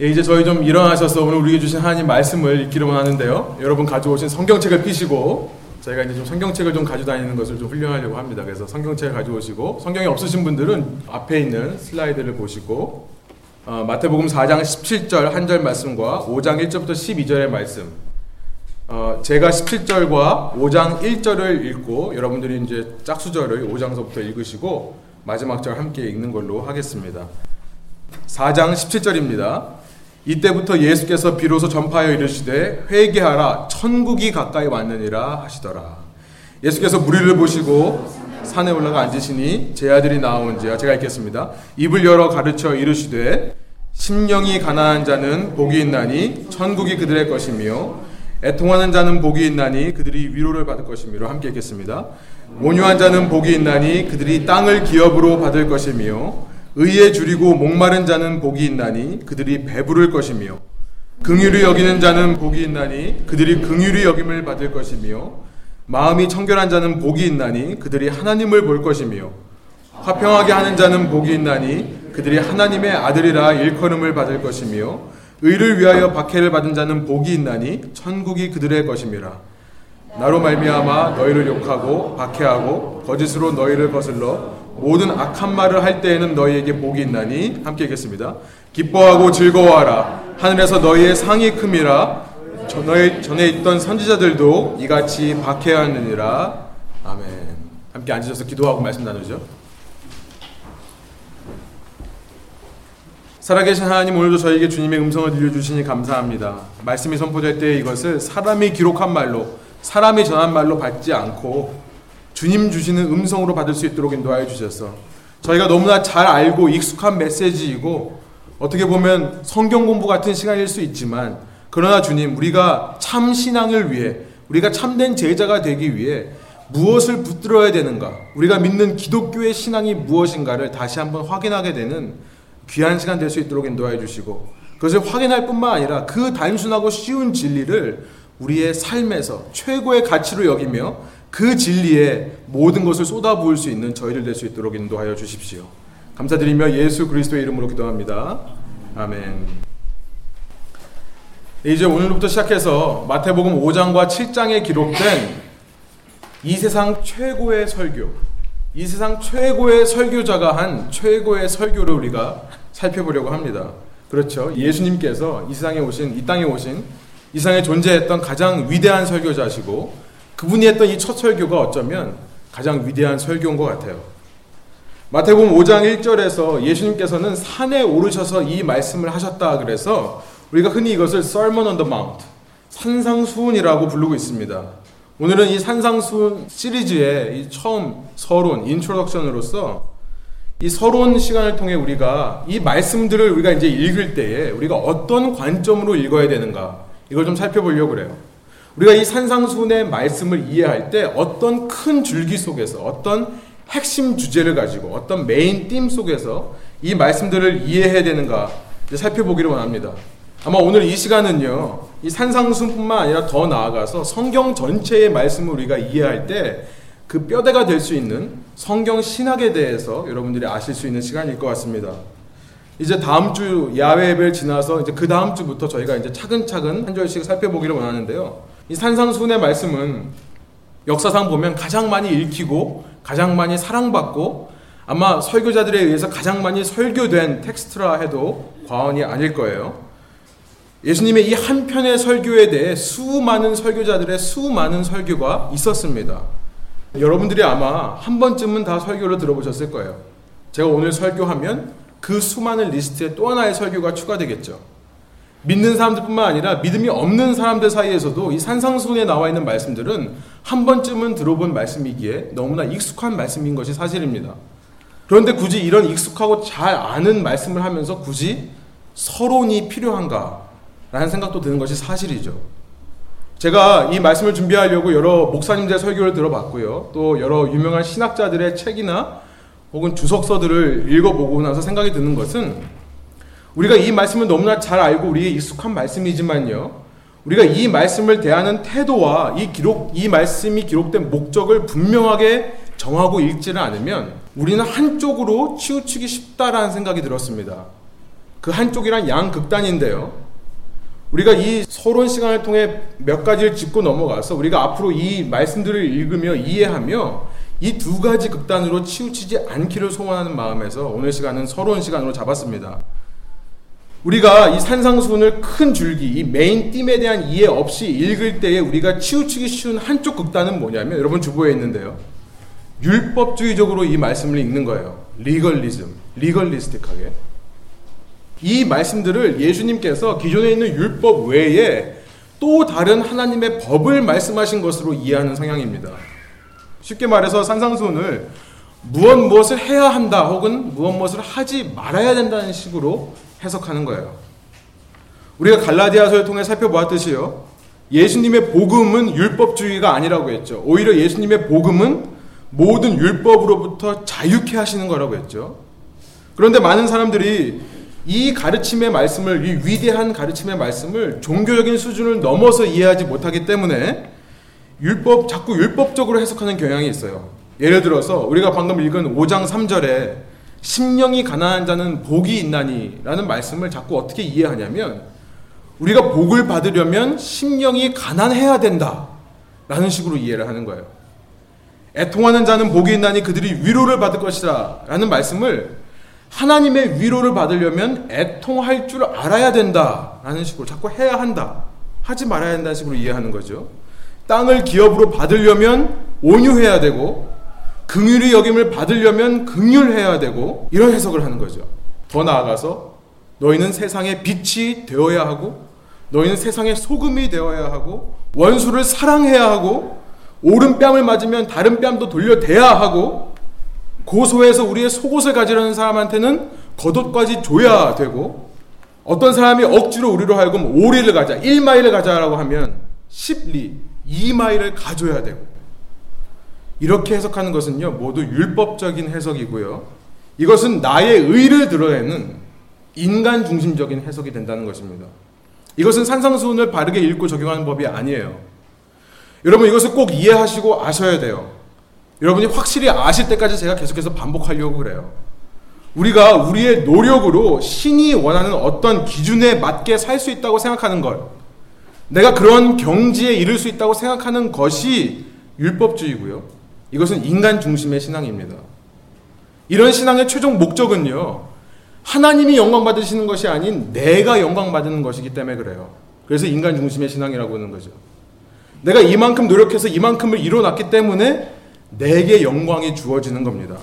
예, 이제 저희 좀 일어나셔서 오늘 우리에게 주신 하나님 말씀을 읽기를 원하는데요. 여러분 가져오신 성경책을 펴시고 저희가 이제 좀 성경책을 좀 가지고 다니는 것을 좀 훈련하려고 합니다. 그래서 성경책을 가져오시고 성경이 없으신 분들은 앞에 있는 슬라이드를 보시고 어, 마태복음 4장 17절 한 절 말씀과 5장 1절부터 12절의 말씀 어, 제가 17절과 5장 1절을 읽고 여러분들이 이제 짝수절을 5장서부터 읽으시고 마지막 절 함께 읽는 걸로 하겠습니다. 4장 17절입니다. 이때부터 예수께서 비로소 전파하여 이르시되 회개하라 천국이 가까이 왔느니라 하시더라. 예수께서 무리를 보시고 산에 올라가 앉으시니 제 아들이 나온지야 제가 읽겠습니다. 입을 열어 가르쳐 이르시되 심령이 가난한 자는 복이 있나니 천국이 그들의 것이며 애통하는 자는 복이 있나니 그들이 위로를 받을 것이며 함께 읽겠습니다. 온유한 자는 복이 있나니 그들이 땅을 기업으로 받을 것이며 의에 줄이고 목마른 자는 복이 있나니 그들이 배부를 것이며 긍휼히 여기는 자는 복이 있나니 그들이 긍휼히 여김을 받을 것이며 마음이 청결한 자는 복이 있나니 그들이 하나님을 볼 것이며 화평하게 하는 자는 복이 있나니 그들이 하나님의 아들이라 일컬음을 받을 것이며 의를 위하여 박해를 받은 자는 복이 있나니 천국이 그들의 것임이라 나로 말미암아 너희를 욕하고 박해하고 거짓으로 너희를 거슬러 모든 악한 말을 할 때에는 너희에게 복이 있나니 함께 읽겠습니다. 기뻐하고 즐거워하라. 하늘에서 너희의 상이 큼이라. 전에, 전에 있던 선지자들도 이같이 박해하느니라. 아멘. 함께 앉으셔서 기도하고 말씀 나누죠. 살아계신 하나님 오늘도 저에게 주님의 음성을 들려주시니 감사합니다. 말씀이 선포될 때 이것을 사람이 기록한 말로 사람이 전한 말로 받지 않고 주님 주시는 음성으로 받을 수 있도록 인도하여 주셔서 저희가 너무나 잘 알고 익숙한 메시지이고 어떻게 보면 성경 공부 같은 시간일 수 있지만 그러나 주님 우리가 참 신앙을 위해 우리가 참된 제자가 되기 위해 무엇을 붙들어야 되는가 우리가 믿는 기독교의 신앙이 무엇인가를 다시 한번 확인하게 되는 귀한 시간 될 수 있도록 인도하여 주시고 그것을 확인할 뿐만 아니라 그 단순하고 쉬운 진리를 우리의 삶에서 최고의 가치로 여기며 그 진리에 모든 것을 쏟아부을 수 있는 저희를 될 수 있도록 인도하여 주십시오. 감사드리며 예수 그리스도의 이름으로 기도합니다. 아멘. 이제 오늘부터 시작해서 마태복음 5장과 7장에 기록된 이 세상 최고의 설교, 이 세상 최고의 설교자가 한 최고의 설교를 우리가 살펴보려고 합니다. 그렇죠. 예수님께서 이 세상에 오신, 이 땅에 오신, 이 세상에 존재했던 가장 위대한 설교자시고 그분이 했던 이 첫 설교가 어쩌면 가장 위대한 설교인 것 같아요. 마태복음 5장 1절에서 예수님께서는 산에 오르셔서 이 말씀을 하셨다 그래서 우리가 흔히 이것을 Sermon on the Mount, 산상수훈이라고 부르고 있습니다. 오늘은 이 산상수훈 시리즈의 이 처음 서론, introduction으로서 이 서론 시간을 통해 우리가 이 말씀들을 우리가 이제 읽을 때에 우리가 어떤 관점으로 읽어야 되는가 이걸 좀 살펴보려고 그래요. 우리가 이 산상수훈의 말씀을 이해할 때 어떤 큰 줄기 속에서 어떤 핵심 주제를 가지고 어떤 main theme 속에서 이 말씀들을 이해해야 되는가 살펴보기를 원합니다. 아마 오늘 이 시간은요, 이 산상순뿐만 아니라 더 나아가서 성경 전체의 말씀을 우리가 이해할 때 그 뼈대가 될 수 있는 성경 신학에 대해서 여러분들이 아실 수 있는 시간일 것 같습니다. 이제 다음 주 야외 예배를 지나서 이제 그 다음 주부터 저희가 이제 차근차근 한 절씩 살펴보기를 원하는데요. 이 산상순의 말씀은 역사상 보면 가장 많이 읽히고 가장 많이 사랑받고 아마 설교자들에 의해서 가장 많이 설교된 텍스트라 해도 과언이 아닐 거예요. 예수님의 이 한 편의 설교에 대해 수많은 설교자들의 수많은 설교가 있었습니다. 여러분들이 아마 한 번쯤은 다 설교를 들어보셨을 거예요. 제가 오늘 설교하면 그 수많은 리스트에 또 하나의 설교가 추가되겠죠. 믿는 사람들뿐만 아니라 믿음이 없는 사람들 사이에서도 이 산상수훈에 나와 있는 말씀들은 한 번쯤은 들어본 말씀이기에 너무나 익숙한 말씀인 것이 사실입니다. 그런데 굳이 이런 익숙하고 잘 아는 말씀을 하면서 굳이 서론이 필요한가? 라는 생각도 드는 것이 사실이죠. 제가 이 말씀을 준비하려고 여러 목사님들의 설교를 들어봤고요. 또 여러 유명한 신학자들의 책이나 혹은 주석서들을 읽어보고 나서 생각이 드는 것은 우리가 이 말씀을 너무나 잘 알고 우리의 익숙한 말씀이지만요. 우리가 이 말씀을 대하는 태도와 이 기록, 이 말씀이 기록된 목적을 분명하게 정하고 읽지를 않으면 우리는 한쪽으로 치우치기 쉽다라는 생각이 들었습니다. 그 한쪽이란 양극단인데요. 우리가 이 서론 시간을 통해 몇 가지를 짚고 넘어가서 우리가 앞으로 이 말씀들을 읽으며 이해하며 이 두 가지 극단으로 치우치지 않기를 소원하는 마음에서 오늘 시간은 서론 시간으로 잡았습니다. 우리가 이 산상수훈을 큰 줄기, 이 main theme에 대한 이해 없이 읽을 때에 우리가 치우치기 쉬운 한쪽 극단은 뭐냐면 여러분 주보에 있는데요. 율법주의적으로 이 말씀을 읽는 거예요. legalism, legalistic하게. 이 말씀들을 예수님께서 기존에 있는 율법 외에 또 다른 하나님의 법을 말씀하신 것으로 이해하는 성향입니다. 쉽게 말해서 산상수훈을 무엇 무엇을 해야 한다 혹은 무엇 무엇을 하지 말아야 된다는 식으로 해석하는 거예요. 우리가 갈라디아서를 통해 살펴보았듯이요. 예수님의 복음은 율법주의가 아니라고 했죠. 오히려 예수님의 복음은 모든 율법으로부터 자유케 하시는 거라고 했죠. 그런데 많은 사람들이 이 가르침의 말씀을 이 위대한 가르침의 말씀을 종교적인 수준을 넘어서 이해하지 못하기 때문에 율법 자꾸 율법적으로 해석하는 경향이 있어요. 예를 들어서 우리가 방금 읽은 5장 3절에 심령이 가난한 자는 복이 있나니라는 말씀을 자꾸 어떻게 이해하냐면 우리가 복을 받으려면 심령이 가난해야 된다라는 식으로 이해를 하는 거예요. 애통하는 자는 복이 있나니 그들이 위로를 받을 것이다 라는 말씀을 하나님의 위로를 받으려면 애통할 줄 알아야 된다라는 식으로 자꾸 해야 한다. 하지 말아야 된다는 식으로 이해하는 거죠. 땅을 기업으로 받으려면 온유해야 되고 긍휼이 여김을 받으려면 긍휼해야 되고 이런 해석을 하는 거죠. 더 나아가서 너희는 세상의 빛이 되어야 하고 너희는 세상의 소금이 되어야 하고 원수를 사랑해야 하고 오른 뺨을 맞으면 다른 뺨도 돌려대야 하고 고소해서 우리의 속옷을 가지려는 사람한테는 겉옷까지 줘야 되고 어떤 사람이 억지로 우리로 하여금 5리를 가자, 1마일을 가자라고 하면 10리, 2마일을 가져야 되고. 이렇게 해석하는 것은요 모두 율법적인 해석이고요. 이것은 나의 의를 드러내는 인간 중심적인 해석이 된다는 것입니다. 이것은 산상수훈을 바르게 읽고 적용하는 법이 아니에요. 여러분 이것을 꼭 이해하시고 아셔야 돼요. 여러분이 확실히 아실 때까지 제가 계속해서 반복하려고 그래요. 우리가 우리의 노력으로 신이 원하는 어떤 기준에 맞게 살 수 있다고 생각하는 것, 내가 그런 경지에 이를 수 있다고 생각하는 것이 율법주의고요. 이것은 인간 중심의 신앙입니다. 이런 신앙의 최종 목적은요, 하나님이 영광 받으시는 것이 아닌 내가 영광 받는 것이기 때문에 그래요. 그래서 인간 중심의 신앙이라고 하는 거죠. 내가 이만큼 노력해서 이만큼을 이뤄놨기 때문에 내게 영광이 주어지는 겁니다.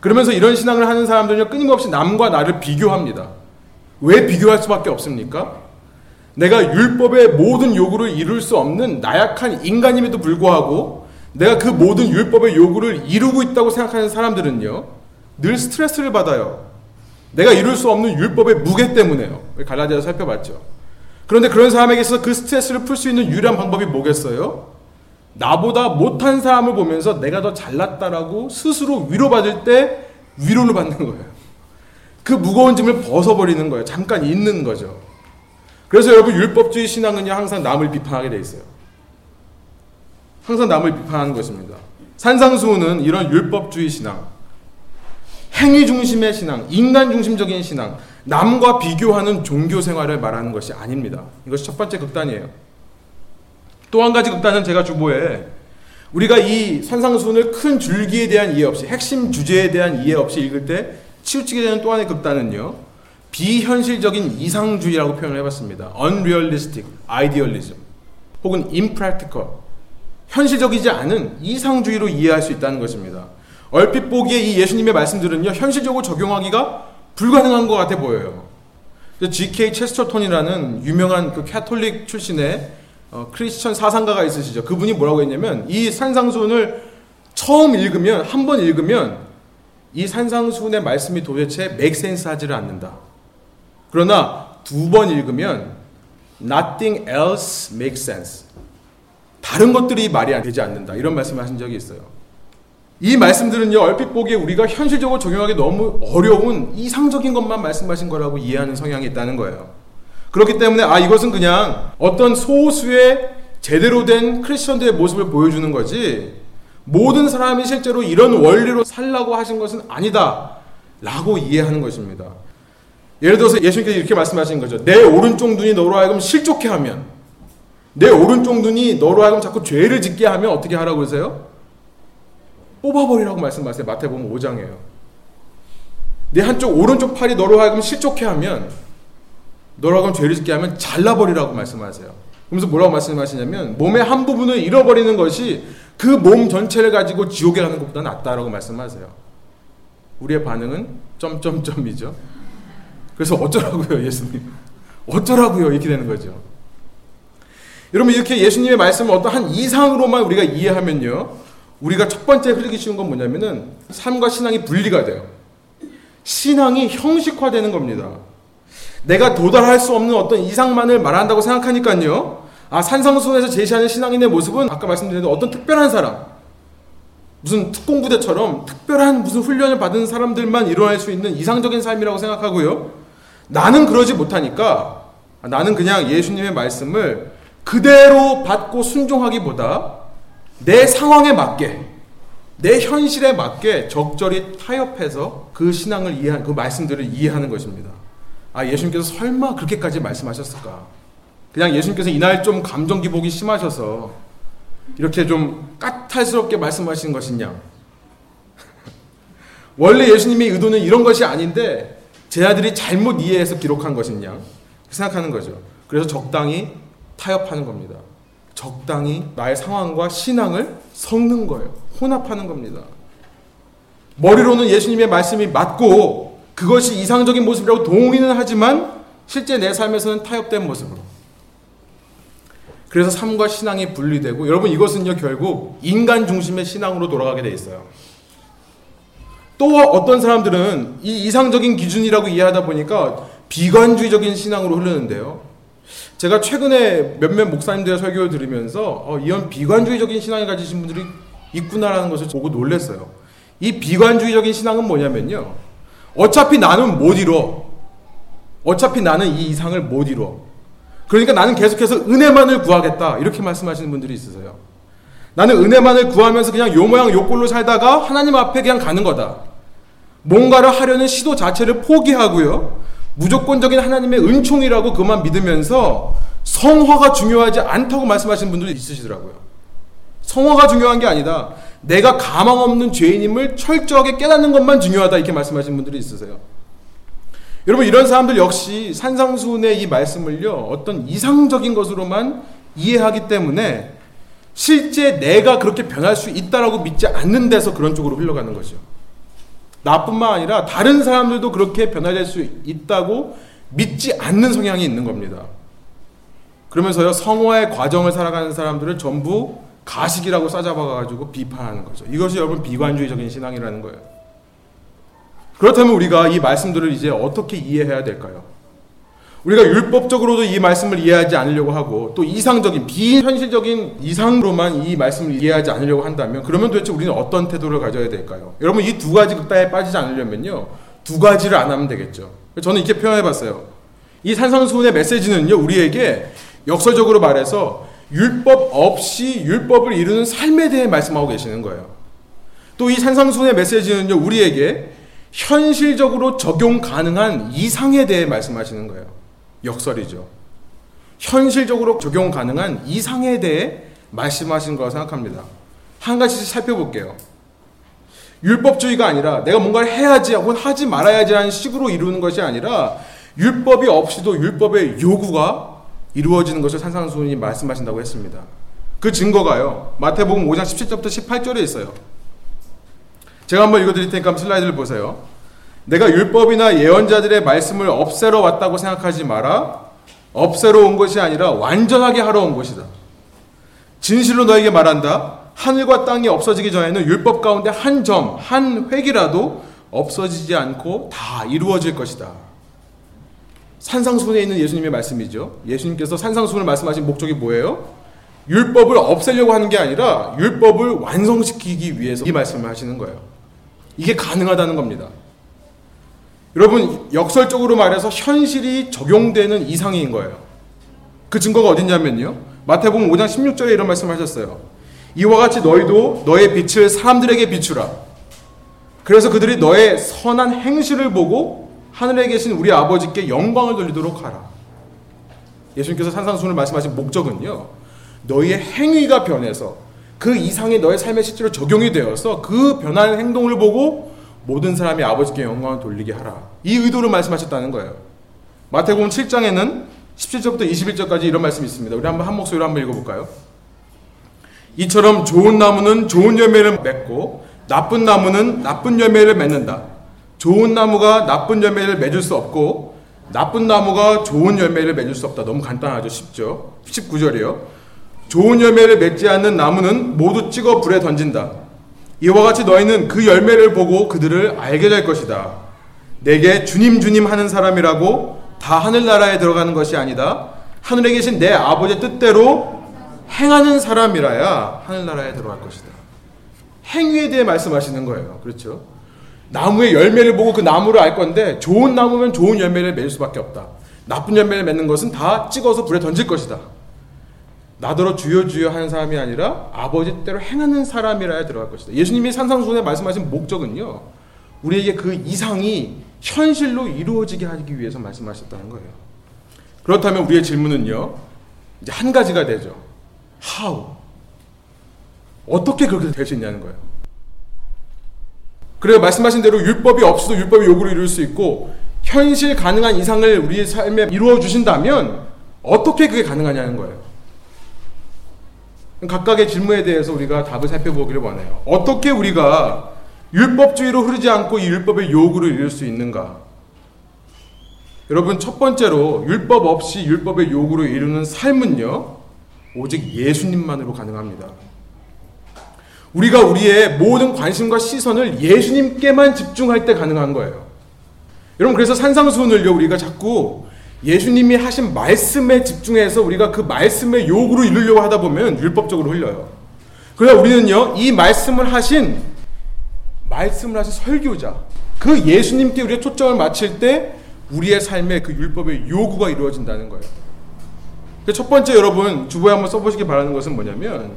그러면서 이런 신앙을 하는 사람들은 끊임없이 남과 나를 비교합니다. 왜 비교할 수밖에 없습니까? 내가 율법의 모든 요구를 이룰 수 없는 나약한 인간임에도 불구하고 내가 그 모든 율법의 요구를 이루고 있다고 생각하는 사람들은요, 늘 스트레스를 받아요. 내가 이룰 수 없는 율법의 무게 때문에요. 갈라디아서 살펴봤죠. 그런데 그런 사람에게 서그 스트레스를 풀 수 있는 유일한 방법이 뭐겠어요? 나보다 못한 사람을 보면서 내가 더 잘났다라고 스스로 위로받을 때 위로를 받는 거예요. 그 무거운 짐을 벗어버리는 거예요. 잠깐 있는 거죠. 그래서 여러분 율법주의 신앙은요 항상 남을 비판하게 돼 있어요. 항상 남을 비판하는 것입니다. 산상수훈은 이런 율법주의 신앙, 행위 중심의 신앙, 인간 중심적인 신앙, 남과 비교하는 종교 생활을 말하는 것이 아닙니다. 이것이 첫 번째 극단이에요. 또 한 가지 극단은 제가 주보에 우리가 이 산상수훈을 큰 줄기에 대한 이해 없이 핵심 주제에 대한 이해 없이 읽을 때 치우치게 되는 또 하나의 극단은요. 비현실적인 이상주의라고 표현을 해봤습니다. unrealistic idealism 혹은 impractical 현실적이지 않은 이상주의로 이해할 수 있다는 것입니다. 얼핏 보기에 이 예수님의 말씀들은요 현실적으로 적용하기가 불가능한 것 같아 보여요. G.K. 체스터톤이라는 유명한 그 캐톨릭 출신의 어, 크리스천 사상가가 있으시죠. 그분이 뭐라고 했냐면 이 산상수훈을 처음 읽으면 한 번 읽으면 이 산상수훈의 말씀이 도대체 make sense 하지를 않는다. 그러나 두 번 읽으면 nothing else makes sense. 다른 것들이 말이 안 되지 않는다. 이런 말씀을 하신 적이 있어요. 이 말씀들은요, 얼핏 보기에 우리가 현실적으로 적용하기 너무 어려운 이상적인 것만 말씀하신 거라고 이해하는 성향이 있다는 거예요. 그렇기 때문에 아 이것은 그냥 어떤 소수의 제대로 된 크리스천들의 모습을 보여주는 거지 모든 사람이 실제로 이런 원리로 살라고 하신 것은 아니다 라고 이해하는 것입니다. 예를 들어서 예수님께서 이렇게 말씀하신 거죠. 내 오른쪽 눈이 너로 하여금 실족해 하면 내 오른쪽 눈이 너로 하여금 자꾸 죄를 짓게 하면 어떻게 하라고 그러세요? 뽑아버리라고 말씀하세요. 마태복음 5장에요. 내 한쪽 오른쪽 팔이 너로 하여금 실족해 하면 너로 하여금 죄를 짓게 하면 잘라버리라고 말씀하세요. 그러면서 뭐라고 말씀하시냐면 몸의 한 부분을 잃어버리는 것이 그 몸 전체를 가지고 지옥에 가는 것보다 낫다라고 말씀하세요. 우리의 반응은 점점점이죠. 그래서 어쩌라고요, 예수님? 어쩌라고요? 이렇게 되는 거죠. 여러분 이렇게 예수님의 말씀을 어떤 한 이상으로만 우리가 이해하면요. 우리가 첫 번째 흘리기 쉬운 건 뭐냐면은 삶과 신앙이 분리가 돼요. 신앙이 형식화되는 겁니다. 내가 도달할 수 없는 어떤 이상만을 말한다고 생각하니까요. 아, 산상수훈에서 제시하는 신앙인의 모습은 아까 말씀드린 어떤 특별한 사람, 무슨 특공부대처럼 특별한 무슨 훈련을 받은 사람들만 일어날 수 있는 이상적인 삶이라고 생각하고요. 나는 그러지 못하니까 나는 그냥 예수님의 말씀을 그대로 받고 순종하기보다 내 상황에 맞게 내 현실에 맞게 적절히 타협해서 그 신앙을 이해한 그 말씀들을 이해하는 것입니다. 아 예수님께서 설마 그렇게까지 말씀하셨을까? 그냥 예수님께서 이날 좀 감정 기복이 심하셔서 이렇게 좀 까탈스럽게 말씀하신 것이냐? 원래 예수님의 의도는 이런 것이 아닌데 제 아들이 잘못 이해해서 기록한 것이냐 생각하는 거죠. 그래서 적당히 타협하는 겁니다. 적당히 나의 상황과 신앙을 섞는 거예요. 혼합하는 겁니다. 머리로는 예수님의 말씀이 맞고 그것이 이상적인 모습이라고 동의는 하지만 실제 내 삶에서는 타협된 모습으로. 그래서 삶과 신앙이 분리되고 여러분 이것은요 결국 인간 중심의 신앙으로 돌아가게 돼 있어요. 또 어떤 사람들은 이 이상적인 기준이라고 이해하다 보니까 비관주의적인 신앙으로 흐르는데요. 제가 최근에 몇몇 목사님들의 설교를 들으면서 어, 이런 비관주의적인 신앙을 가지신 분들이 있구나라는 것을 보고 놀랐어요. 이 비관주의적인 신앙은 뭐냐면요. 어차피 나는 못 이뤄. 어차피 나는 이 이상을 못 이뤄. 그러니까 나는 계속해서 은혜만을 구하겠다. 이렇게 말씀하시는 분들이 있으세요. 나는 은혜만을 구하면서 그냥 요 모양 요 꼴로 살다가 하나님 앞에 그냥 가는 거다. 뭔가를 하려는 시도 자체를 포기하고요. 무조건적인 하나님의 은총이라고 그만 믿으면서 성화가 중요하지 않다고 말씀하시는 분들이 있으시더라고요. 성화가 중요한 게 아니다. 내가 가망 없는 죄인임을 철저하게 깨닫는 것만 중요하다. 이렇게 말씀하시는 분들이 있으세요. 여러분, 이런 사람들 역시 산상수훈의 이 말씀을요, 어떤 이상적인 것으로만 이해하기 때문에 실제 내가 그렇게 변할 수 있다라고 믿지 않는 데서 그런 쪽으로 흘러가는 거죠. 나뿐만 아니라 다른 사람들도 그렇게 변화될 수 있다고 믿지 않는 성향이 있는 겁니다. 그러면서요, 성화의 과정을 살아가는 사람들을 전부 가식이라고 싸잡아가지고 비판하는 거죠. 이것이 여러분 비관주의적인 신앙이라는 거예요. 그렇다면 우리가 이 말씀들을 이제 어떻게 이해해야 될까요? 우리가 율법적으로도 이 말씀을 이해하지 않으려고 하고 또 이상적인 비현실적인 이상으로만 이 말씀을 이해하지 않으려고 한다면 그러면 도대체 우리는 어떤 태도를 가져야 될까요? 여러분 이 두 가지 극단에 빠지지 않으려면요 두 가지를 안 하면 되겠죠. 저는 이렇게 표현해봤어요. 이 산상수훈의 메시지는요 우리에게 역설적으로 말해서 율법 없이 율법을 이루는 삶에 대해 말씀하고 계시는 거예요. 또 이 산상순의 메시지는요, 우리에게 현실적으로 적용 가능한 이상에 대해 말씀하시는 거예요. 역설이죠. 현실적으로 적용 가능한 이상에 대해 말씀하시는 거라고 생각합니다. 한 가지씩 살펴볼게요. 율법주의가 아니라 내가 뭔가를 해야지 혹은 하지 말아야지 하는 식으로 이루는 것이 아니라 율법이 없이도 율법의 요구가 이루어지는 것을 산상수훈이 말씀하신다고 했습니다. 그 증거가요. 마태복음 5장 17절부터 18절에 있어요. 제가 한번 읽어드릴 테니까 슬라이드를 보세요. 내가 율법이나 예언자들의 말씀을 없애러 왔다고 생각하지 마라. 없애러 온 것이 아니라 완전하게 하러 온 것이다. 진실로 너에게 말한다. 하늘과 땅이 없어지기 전에는 율법 가운데 한 점, 한 획이라도 없어지지 않고 다 이루어질 것이다. 산상수훈에 있는 예수님의 말씀이죠. 예수님께서 산상수훈을 말씀하신 목적이 뭐예요? 율법을 없애려고 하는 게 아니라 율법을 완성시키기 위해서 이 말씀을 하시는 거예요. 이게 가능하다는 겁니다. 여러분, 역설적으로 말해서 현실이 적용되는 이상인 거예요. 그 증거가 어딨냐면요. 마태복음 5장 16절에 이런 말씀을 하셨어요. 이와 같이 너희도 너의 빛을 사람들에게 비추라. 그래서 그들이 너의 선한 행실을 보고 하늘에 계신 우리 아버지께 영광을 돌리도록 하라. 예수님께서 산상순을 말씀하신 목적은요. 너희의 행위가 변해서 그 이상이 너의 삶의 실제로 적용이 되어서 그 변하는 행동을 보고 모든 사람이 아버지께 영광을 돌리게 하라. 이 의도로 말씀하셨다는 거예요. 마태복음 7장에는 17절부터 21절까지 이런 말씀이 있습니다. 우리 한번 한 목소리로 한번 읽어볼까요? 이처럼 좋은 나무는 좋은 열매를 맺고 나쁜 나무는 나쁜 열매를 맺는다. 좋은 나무가 나쁜 열매를 맺을 수 없고 나쁜 나무가 좋은 열매를 맺을 수 없다. 너무 간단하죠. 쉽죠. 19절이요. 좋은 열매를 맺지 않는 나무는 모두 찍어 불에 던진다. 이와 같이 너희는 그 열매를 보고 그들을 알게 될 것이다. 내게 주님 주님 하는 사람이라고 다 하늘나라에 들어가는 것이 아니다. 하늘에 계신 내 아버지의 뜻대로 행하는 사람이라야 하늘나라에 들어갈 것이다. 행위에 대해 말씀하시는 거예요. 그렇죠? 나무의 열매를 보고 그 나무를 알 건데 좋은 나무면 좋은 열매를 맺을 수밖에 없다. 나쁜 열매를 맺는 것은 다 찍어서 불에 던질 것이다. 나더러 주여 주여 하는 사람이 아니라 아버지 뜻대로 행하는 사람이라야 들어갈 것이다. 예수님이 산상수훈에 말씀하신 목적은요. 우리에게 그 이상이 현실로 이루어지게 하기 위해서 말씀하셨다는 거예요. 그렇다면 우리의 질문은요. 이제 한 가지가 되죠. How? 어떻게 그렇게 될 수 있냐는 거예요. 그래서 말씀하신 대로 율법이 없어도 율법의 요구를 이룰 수 있고 현실 가능한 이상을 우리의 삶에 이루어 주신다면 어떻게 그게 가능하냐는 거예요. 각각의 질문에 대해서 우리가 답을 살펴보기를 원해요. 어떻게 우리가 율법주의로 흐르지 않고 이 율법의 요구를 이룰 수 있는가? 여러분, 첫 번째로 율법 없이 율법의 요구를 이루는 삶은요, 오직 예수님만으로 가능합니다. 우리가 우리의 모든 관심과 시선을 예수님께만 집중할 때 가능한 거예요. 여러분, 그래서 산상수훈을요, 우리가 자꾸 예수님이 하신 말씀에 집중해서 우리가 그 말씀의 요구를 이루려고 하다 보면 율법적으로 흘려요. 그러나 우리는요, 이 말씀을 하신, 말씀을 하신 설교자, 그 예수님께 우리가 초점을 맞출 때 우리의 삶에 그 율법의 요구가 이루어진다는 거예요. 첫 번째 여러분, 주보에 한번 써보시기 바라는 것은 뭐냐면,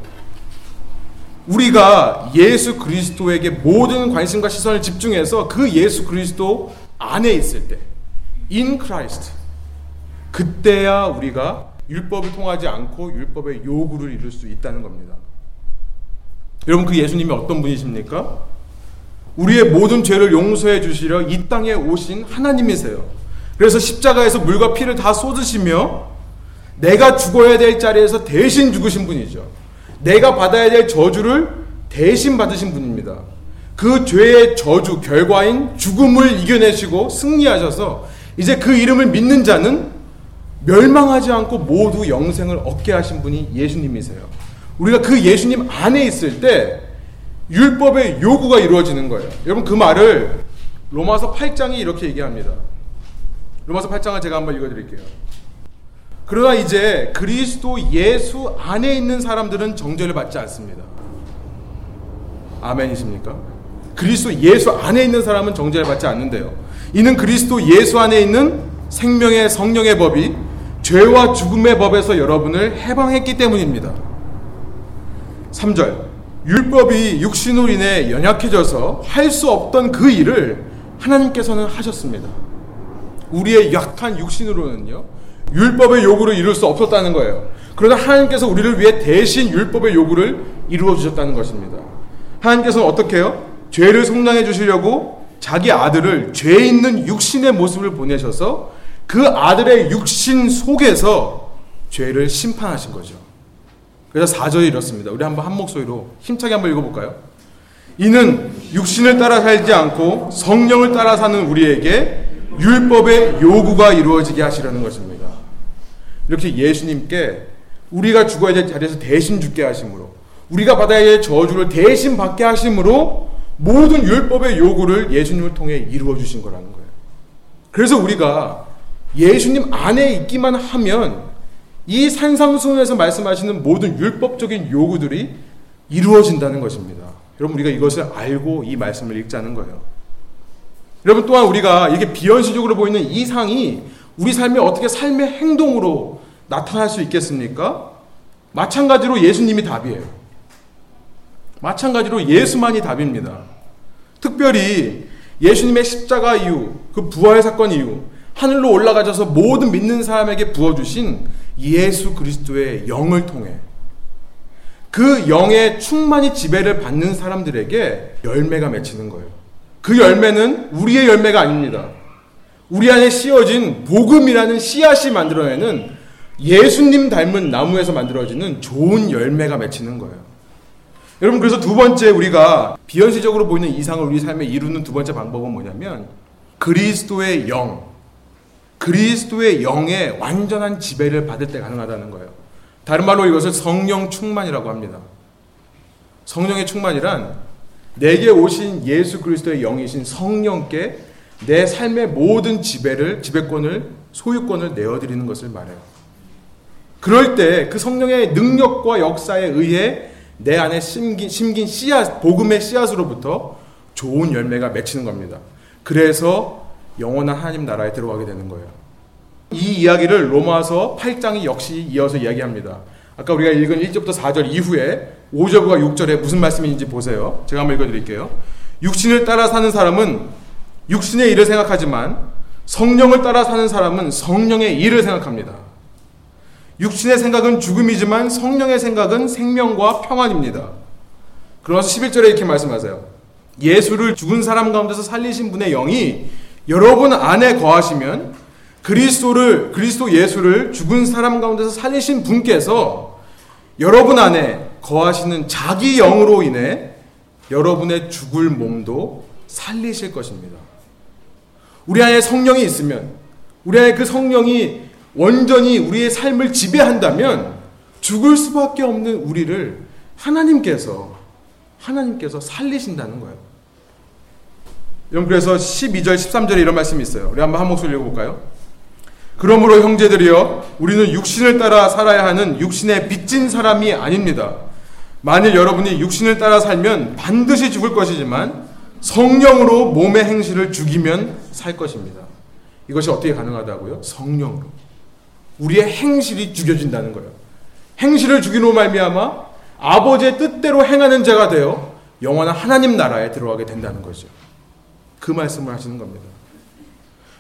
우리가 예수 그리스도에게 모든 관심과 시선을 집중해서 그 예수 그리스도 안에 있을 때, in Christ, 그때야 우리가 율법을 통하지 않고 율법의 요구를 이룰 수 있다는 겁니다. 여러분 그 예수님이 어떤 분이십니까? 우리의 모든 죄를 용서해 주시려 이 땅에 오신 하나님이세요. 그래서 십자가에서 물과 피를 다 쏟으시며 내가 죽어야 될 자리에서 대신 죽으신 분이죠. 내가 받아야 될 저주를 대신 받으신 분입니다. 그 죄의 저주 결과인 죽음을 이겨내시고 승리하셔서 이제 그 이름을 믿는 자는 멸망하지 않고 모두 영생을 얻게 하신 분이 예수님이세요. 우리가 그 예수님 안에 있을 때 율법의 요구가 이루어지는 거예요. 여러분 그 말을 로마서 8장이 이렇게 얘기합니다. 로마서 8장을 제가 한번 읽어드릴게요. 그러나 이제 그리스도 예수 안에 있는 사람들은 정죄를 받지 않습니다. 아멘이십니까? 그리스도 예수 안에 있는 사람은 정죄를 받지 않는데요. 이는 그리스도 예수 안에 있는 생명의 성령의 법이 죄와 죽음의 법에서 여러분을 해방했기 때문입니다. 3절. 율법이 육신으로 인해 연약해져서 할 수 없던 그 일을 하나님께서는 하셨습니다. 우리의 약한 육신으로는요, 율법의 요구를 이룰 수 없었다는 거예요. 그러나 하나님께서 우리를 위해 대신 율법의 요구를 이루어 주셨다는 것입니다. 하나님께서는 어떻게 해요? 죄를 속량해 주시려고 자기 아들을 죄 있는 육신의 모습을 보내셔서 그 아들의 육신 속에서 죄를 심판하신 거죠. 그래서 4절이 이렇습니다. 우리 한번 한 목소리로 힘차게 한번 읽어볼까요? 이는 육신을 따라 살지 않고 성령을 따라 사는 우리에게 율법의 요구가 이루어지게 하시려는 것입니다. 이렇게 예수님께 우리가 죽어야 될 자리에서 대신 죽게 하심으로 우리가 받아야 할 저주를 대신 받게 하심으로 모든 율법의 요구를 예수님을 통해 이루어 주신 거라는 거예요. 그래서 우리가 예수님 안에 있기만 하면 이 산상수훈에서 말씀하시는 모든 율법적인 요구들이 이루어진다는 것입니다. 여러분 우리가 이것을 알고 이 말씀을 읽자는 거예요. 여러분 또한 우리가 이게 비현실적으로 보이는 이 상이 우리 삶에 어떻게 삶의 행동으로 나타날 수 있겠습니까? 마찬가지로 예수님이 답이에요. 마찬가지로 예수만이 답입니다. 특별히 예수님의 십자가 이후 그 부활 사건 이후 하늘로 올라가셔서 모든 믿는 사람에게 부어주신 예수 그리스도의 영을 통해 그 영의 충만히 지배를 받는 사람들에게 열매가 맺히는 거예요. 그 열매는 우리의 열매가 아닙니다. 우리 안에 씌어진 복음이라는 씨앗이 만들어내는 예수님 닮은 나무에서 만들어지는 좋은 열매가 맺히는 거예요. 여러분 그래서 두 번째 우리가 비현실적으로 보이는 이상을 우리 삶에 이루는 두 번째 방법은 뭐냐면 그리스도의 영, 그리스도의 영의 완전한 지배를 받을 때 가능하다는 거예요. 다른 말로 이것을 성령 충만이라고 합니다. 성령의 충만이란 내게 오신 예수 그리스도의 영이신 성령께 내 삶의 모든 지배를 지배권을 소유권을 내어드리는 것을 말해요. 그럴 때 그 성령의 능력과 역사에 의해 내 안에 심긴, 심긴 씨앗 복음의 씨앗으로부터 좋은 열매가 맺히는 겁니다. 그래서 영원한 하나님 나라에 들어가게 되는 거예요. 이 이야기를 로마서 8장이 역시 이어서 이야기합니다. 아까 우리가 읽은 1절부터 4절 이후에 5절과 6절에 무슨 말씀인지 보세요. 제가 한번 읽어드릴게요. 육신을 따라 사는 사람은 육신의 일을 생각하지만 성령을 따라 사는 사람은 성령의 일을 생각합니다. 육신의 생각은 죽음이지만 성령의 생각은 생명과 평안입니다. 그러면서 11절에 이렇게 말씀하세요. 예수를 죽은 사람 가운데서 살리신 분의 영이 여러분 안에 거하시면 그리스도를 그리스도 예수를 죽은 사람 가운데서 살리신 분께서 여러분 안에 거하시는 자기 영으로 인해 여러분의 죽을 몸도 살리실 것입니다. 우리 안에 성령이 있으면 우리 안에 그 성령이 온전히 우리의 삶을 지배한다면 죽을 수밖에 없는 우리를 하나님께서 하나님께서 살리신다는 거예요. 여러분 그래서 12절 13절에 이런 말씀이 있어요. 우리 한번 한 목소리 읽어볼까요? 그러므로 형제들이여 우리는 육신을 따라 살아야 하는 육신에 빚진 사람이 아닙니다. 만일 여러분이 육신을 따라 살면 반드시 죽을 것이지만 성령으로 몸의 행실을 죽이면 살 것입니다. 이것이 어떻게 가능하다고요? 성령으로. 우리의 행실이 죽여진다는 거예요. 행실을 죽이로 말미암아 아버지의 뜻대로 행하는 자가 되어 영원한 하나님 나라에 들어가게 된다는 거죠. 그 말씀을 하시는 겁니다.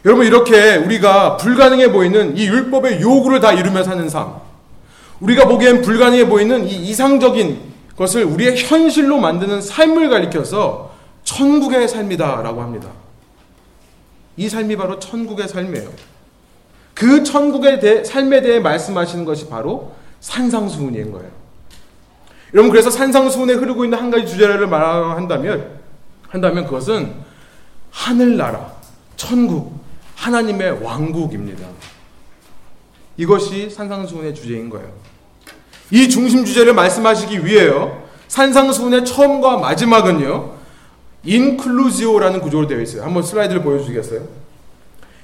여러분 이렇게 우리가 불가능해 보이는 이 율법의 요구를 다 이루며 사는 삶, 우리가 보기엔 불가능해 보이는 이 이상적인 것을 우리의 현실로 만드는 삶을 가리켜서 천국의 삶이다라고 합니다. 이 삶이 바로 천국의 삶이에요. 그 천국의 대, 삶에 대해 말씀하시는 것이 바로 산상수훈인 거예요. 여러분 그래서 산상수훈에 흐르고 있는 한 가지 주제를 말한다면 한다면 그것은 하늘나라, 천국, 하나님의 왕국입니다. 이것이 산상수훈의 주제인 거예요. 이 중심 주제를 말씀하시기 위해요. 산상수훈의 처음과 마지막은요. 인클루지오라는 구조로 되어 있어요. 한번 슬라이드를 보여주시겠어요?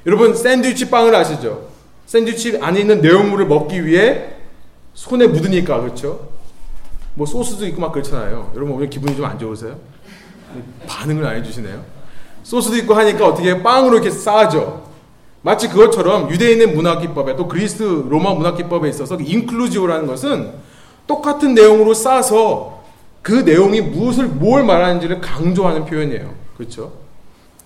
여러분 샌드위치 빵을 아시죠? 샌드위치 안에 있는 내용물을 먹기 위해 손에 묻으니까 그렇죠? 뭐 소스도 있고 막 그렇잖아요. 여러분 오늘 기분이 좀 안 좋으세요? 반응을 안 해주시네요. 소스도 있고 하니까 어떻게 빵으로 이렇게 싸죠. 마치 그것처럼 유대인의 문화기법에 또 그리스 로마 문화기법에 있어서 인클루지오라는 것은 똑같은 내용으로 싸서 그 내용이 무엇을 뭘 말하는지를 강조하는 표현이에요. 그렇죠?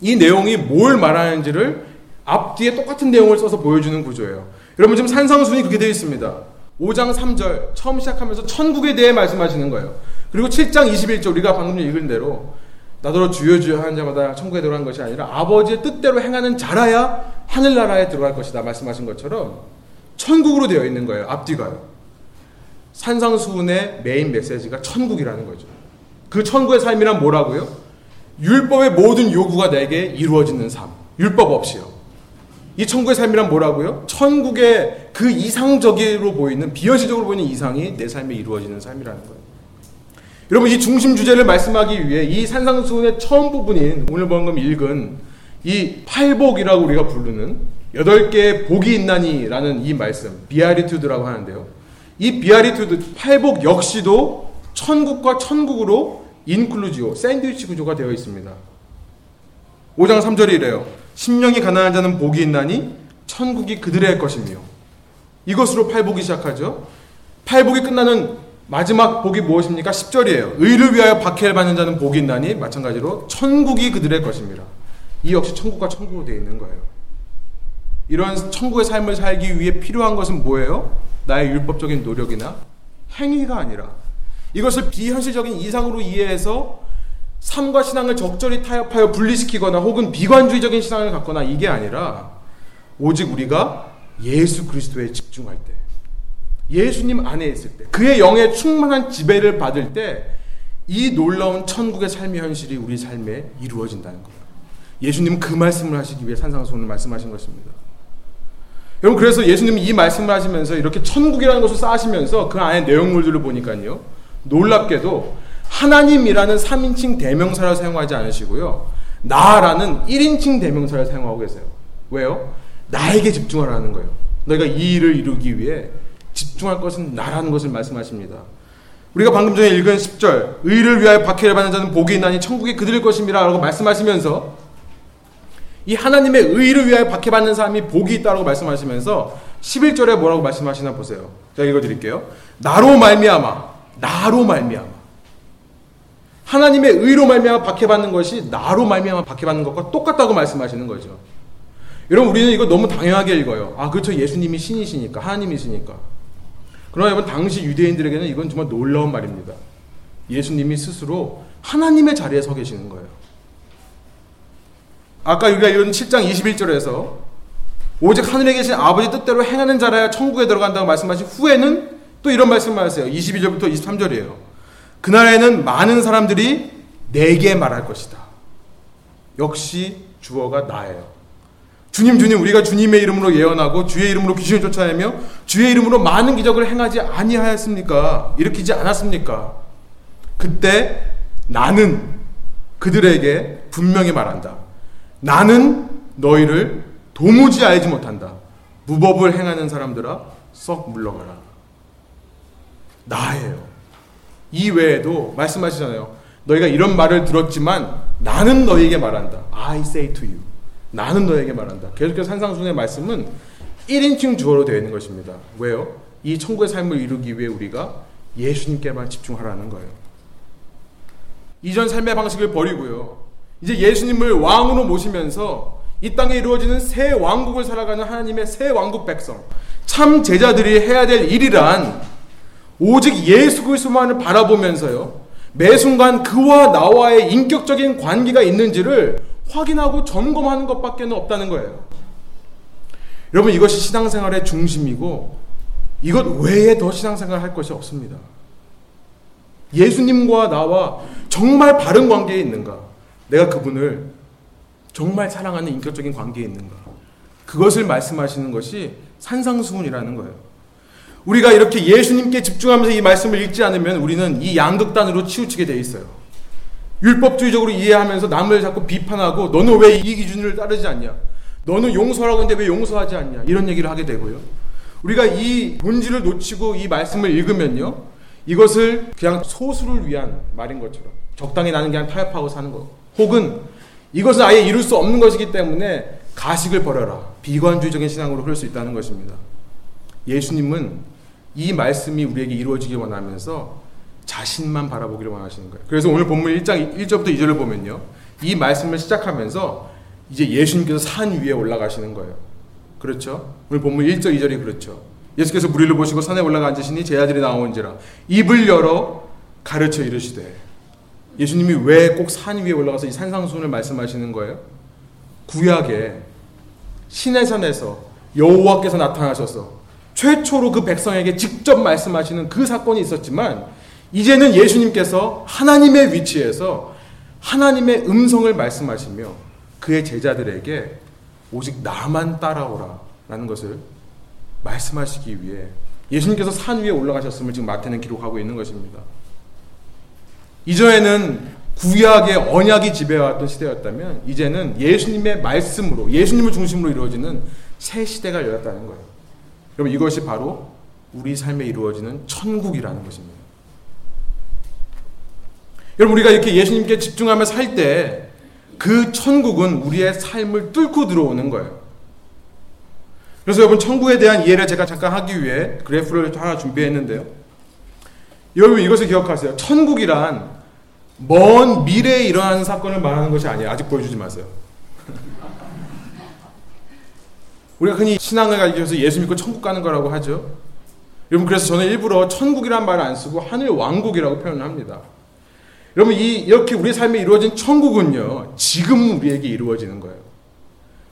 이 내용이 뭘 말하는지를 앞뒤에 똑같은 내용을 써서 보여주는 구조예요. 여러분 지금 산성순이 그렇게 되어 있습니다. 5장 3절 처음 시작하면서 천국에 대해 말씀하시는 거예요. 그리고 7장 21절 우리가 방금 읽은 대로 나더러 주여 주여 하는 자마다 천국에 들어간 것이 아니라 아버지의 뜻대로 행하는 자라야 하늘나라에 들어갈 것이다 말씀하신 것처럼 천국으로 되어 있는 거예요. 앞뒤가요. 산상수훈의 메인 메시지가 천국이라는 거죠. 그 천국의 삶이란 뭐라고요? 율법의 모든 요구가 내게 이루어지는 삶. 율법 없이요. 이 천국의 삶이란 뭐라고요? 천국의 그 이상적으로 보이는 비현실적으로 보이는 이상이 내 삶에 이루어지는 삶이라는 거예요. 여러분 이 중심 주제를 말씀하기 위해 이 산상수훈의 처음 부분인 오늘 방금 읽은 이 팔복이라고 우리가 부르는 여덟 개의 복이 있나니라는 이 말씀 Beatitude라고 하는데요. 이 Beatitude 팔복 역시도 천국과 천국으로 inclusio 샌드위치 구조가 되어 있습니다. 5장 3절이 이래요. 심령이 가난한 자는 복이 있나니 천국이 그들의 것이며 이것으로 팔복이 시작하죠. 팔복이 끝나는 마지막 복이 무엇입니까? 10절이에요. 의를 위하여 박해를 받는 자는 복이 있나니 마찬가지로 천국이 그들의 것입니다. 이 역시 천국과 천국으로 되어 있는 거예요. 이런 천국의 삶을 살기 위해 필요한 것은 뭐예요? 나의 율법적인 노력이나 행위가 아니라 이것을 비현실적인 이상으로 이해해서 삶과 신앙을 적절히 타협하여 분리시키거나 혹은 비관주의적인 신앙을 갖거나 이게 아니라 오직 우리가 예수 그리스도에 집중할 때 예수님 안에 있을 때 그의 영의 충만한 지배를 받을 때 이 놀라운 천국의 삶의 현실이 우리 삶에 이루어진다는 거예요. 예수님 그 말씀을 하시기 위해 산상수훈을 말씀하신 것입니다. 여러분 그래서 예수님이 이 말씀을 하시면서 이렇게 천국이라는 것을 쌓으시면서 그 안에 내용물들을 보니까요. 놀랍게도 하나님이라는 3인칭 대명사를 사용하지 않으시고요. 나라는 1인칭 대명사를 사용하고 계세요. 왜요? 나에게 집중하라는 거예요. 너희가 이 일을 이루기 위해 집중할 것은 나라는 것을 말씀하십니다. 우리가 방금 전에 읽은 10절 의를 위하여 박해를 받는 자는 복이 있나니 천국이 그들일 것입니다 라고 말씀하시면서 이 하나님의 의를 위하여 박해받는 사람이 복이 있다고 말씀하시면서 11절에 뭐라고 말씀하시나 보세요. 제가 읽어드릴게요. 나로 말미암아 나로 말미암아 하나님의 의로 말미암아 박해받는 것이 나로 말미암아 박해받는 것과 똑같다고 말씀하시는 거죠. 여러분 우리는 이거 너무 당연하게 읽어요. 아 그렇죠 예수님이 신이시니까 하나님이시니까. 그러나 여러분 당시 유대인들에게는 이건 정말 놀라운 말입니다. 예수님이 스스로 하나님의 자리에 서 계시는 거예요. 아까 우리가 이런 7장 21절에서 오직 하늘에 계신 아버지 뜻대로 행하는 자라야 천국에 들어간다고 말씀하신 후에는 또 이런 말씀을 하세요. 22절부터 23절이에요. 그날에는 많은 사람들이 내게 말할 것이다. 역시 주어가 나예요. 주님 주님 우리가 주님의 이름으로 예언하고 주의 이름으로 귀신을 쫓아내며 주의 이름으로 많은 기적을 행하지 아니하였습니까? 일으키지 않았습니까? 그때 나는 그들에게 분명히 말한다. 나는 너희를 도무지 알지 못한다. 무법을 행하는 사람들아 썩 물러가라. 나예요. 이 외에도 말씀하시잖아요. 너희가 이런 말을 들었지만 나는 너희에게 말한다. I say to you. 나는 너에게 말한다. 계속해서 산상순의 말씀은 1인칭 주어로 되어 있는 것입니다. 왜요? 이 천국의 삶을 이루기 위해 우리가 예수님께만 집중하라는 거예요. 이전 삶의 방식을 버리고요. 이제 예수님을 왕으로 모시면서 이 땅에 이루어지는 새 왕국을 살아가는 하나님의 새 왕국 백성, 참 제자들이 해야 될 일이란 오직 예수 그리스도만을 바라보면서요. 매 순간 그와 나와의 인격적인 관계가 있는지를 확인하고 점검하는 것밖에 없다는 거예요. 여러분 이것이 신앙생활의 중심이고 이것 외에 더 신앙생활 할 것이 없습니다. 예수님과 나와 정말 바른 관계에 있는가? 내가 그분을 정말 사랑하는 인격적인 관계에 있는가? 그것을 말씀하시는 것이 산상수훈이라는 거예요. 우리가 이렇게 예수님께 집중하면서 이 말씀을 읽지 않으면 우리는 이 양극단으로 치우치게 돼 있어요. 율법주의적으로 이해하면서 남을 자꾸 비판하고 너는 왜 이 기준을 따르지 않냐? 너는 용서라고 하는데 왜 용서하지 않냐? 이런 얘기를 하게 되고요. 우리가 이 본질을 놓치고 이 말씀을 읽으면요. 이것을 그냥 소수를 위한 말인 것처럼 적당히 나는 그냥 타협하고 사는 거. 혹은 이것은 아예 이룰 수 없는 것이기 때문에 가식을 버려라. 비관주의적인 신앙으로 흐를 수 있다는 것입니다. 예수님은 이 말씀이 우리에게 이루어지기 원하면서 자신만 바라보기를 원하시는 거예요. 그래서 오늘 본문 1장 1절부터 2절을 보면요. 이 말씀을 시작하면서 이제 예수님께서 산 위에 올라가시는 거예요. 그렇죠? 오늘 본문 1절 2절이 그렇죠. 예수께서 무리를 보시고 산에 올라가 앉으시니 제 아들이 나온지라 입을 열어 가르쳐 이르시되 예수님이 왜 꼭 산 위에 올라가서 이 산상순을 말씀하시는 거예요? 구약에 신의 산에서 여호와께서 나타나셔서 최초로 그 백성에게 직접 말씀하시는 그 사건이 있었지만 이제는 예수님께서 하나님의 위치에서 하나님의 음성을 말씀하시며 그의 제자들에게 오직 나만 따라오라 라는 것을 말씀하시기 위해 예수님께서 산 위에 올라가셨음을 지금 마태는 기록하고 있는 것입니다. 이전에는 구약의 언약이 지배해왔던 시대였다면 이제는 예수님의 말씀으로 예수님을 중심으로 이루어지는 새 시대가 열렸다는 거예요. 그럼 이것이 바로 우리 삶에 이루어지는 천국이라는 것입니다. 여러분 우리가 이렇게 예수님께 집중하며 살 때 그 천국은 우리의 삶을 뚫고 들어오는 거예요. 그래서 여러분 천국에 대한 이해를 제가 잠깐 하기 위해 그래프를 하나 준비했는데요. 여러분 이것을 기억하세요. 천국이란 먼 미래에 일어나는 사건을 말하는 것이 아니에요. 아직 보여주지 마세요. 우리가 흔히 신앙을 가리켜서 예수 믿고 천국 가는 거라고 하죠. 여러분 그래서 저는 일부러 천국이란 말을 안 쓰고 하늘 왕국이라고 표현을 합니다. 여러분 이 이렇게 우리 삶에 이루어진 천국은요 지금 우리에게 이루어지는 거예요.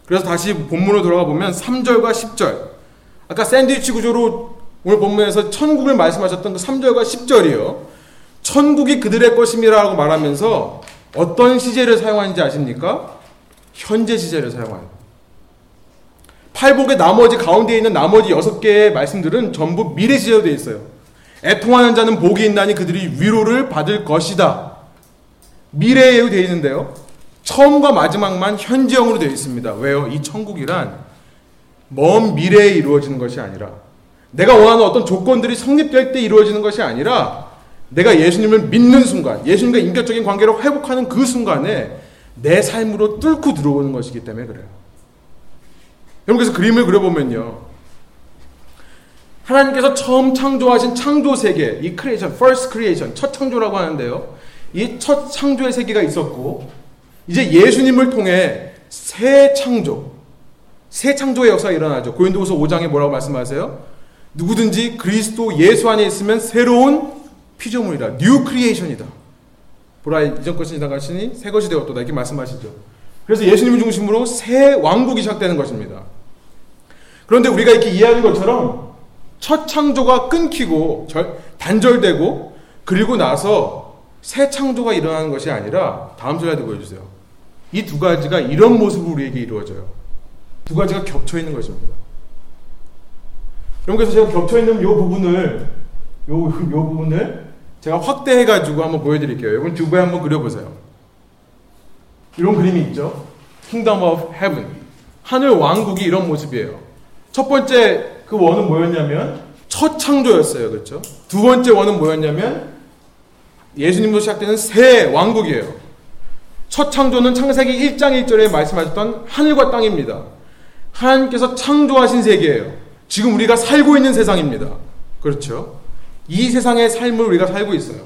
그래서 다시 본문으로 돌아가 보면 3절과 10절 아까 샌드위치 구조로 오늘 본문에서 천국을 말씀하셨던 그 3절과 10절이요 천국이 그들의 것임이라고 말하면서 어떤 시제를 사용하는지 아십니까? 현재 시제를 사용합니다. 팔복의 나머지 가운데 있는 나머지 여섯 개의 말씀들은 전부 미래 시제로 되어 있어요. 애통하는 자는 복이 있나니 그들이 위로를 받을 것이다. 미래에 되어 있는데요. 처음과 마지막만 현재형으로 되어 있습니다. 왜요? 이 천국이란 먼 미래에 이루어지는 것이 아니라 내가 원하는 어떤 조건들이 성립될 때 이루어지는 것이 아니라 내가 예수님을 믿는 순간, 예수님과 인격적인 관계를 회복하는 그 순간에 내 삶으로 뚫고 들어오는 것이기 때문에 그래요. 여러분 그래서 그림을 그려보면요. 하나님께서 처음 창조하신 창조 세계, 이 creation, first creation, 첫 창조라고 하는데요. 이 첫 창조의 세계가 있었고, 이제 예수님을 통해 새 창조, 새 창조의 역사가 일어나죠. 고린도후서 5장에 뭐라고 말씀하세요? 누구든지 그리스도 예수 안에 있으면 새로운 피조물이다. new creation이다. 보라 이전 것이 지나가시니 새 것이 되었다. 이렇게 말씀하시죠. 그래서 예수님을 중심으로 새 왕국이 시작되는 것입니다. 그런데 우리가 이렇게 이해하는 것처럼 첫 창조가 끊기고 단절되고 그리고 나서 새 창조가 일어나는 것이 아니라 다음 슬라이드 보여주세요. 이 두 가지가 이런 모습으로 우리에게 이루어져요. 두 가지가 겹쳐 있는 것입니다. 여러분 그래서 제가 겹쳐 있는 이 부분을 요, 요 부분을 제가 확대해 가지고 한번 보여드릴게요. 여러분 두 배 한번 그려보세요. 이런 그림이 있죠. Kingdom of Heaven 하늘 왕국이 이런 모습이에요. 첫 번째 그 원은 뭐였냐면 첫 창조였어요. 그렇죠? 두 번째 원은 뭐였냐면 예수님도 시작되는 새 왕국이에요. 첫 창조는 창세기 1장 1절에 말씀하셨던 하늘과 땅입니다. 하나님께서 창조하신 세계예요. 지금 우리가 살고 있는 세상입니다. 그렇죠? 이 세상의 삶을 우리가 살고 있어요.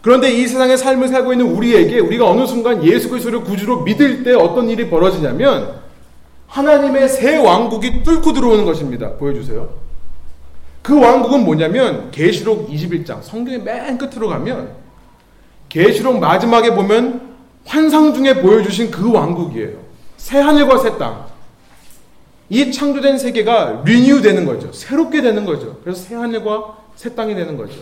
그런데 이 세상의 삶을 살고 있는 우리에게 우리가 어느 순간 예수 그리스도를 구주로 믿을 때 어떤 일이 벌어지냐면 하나님의 새 왕국이 뚫고 들어오는 것입니다. 보여주세요. 그 왕국은 뭐냐면 계시록 21장 성경의 맨 끝으로 가면 계시록 마지막에 보면 환상 중에 보여주신 그 왕국이에요. 새 하늘과 새 땅. 이 창조된 세계가 리뉴 되는 거죠. 새롭게 되는 거죠. 그래서 새 하늘과 새 땅이 되는 거죠.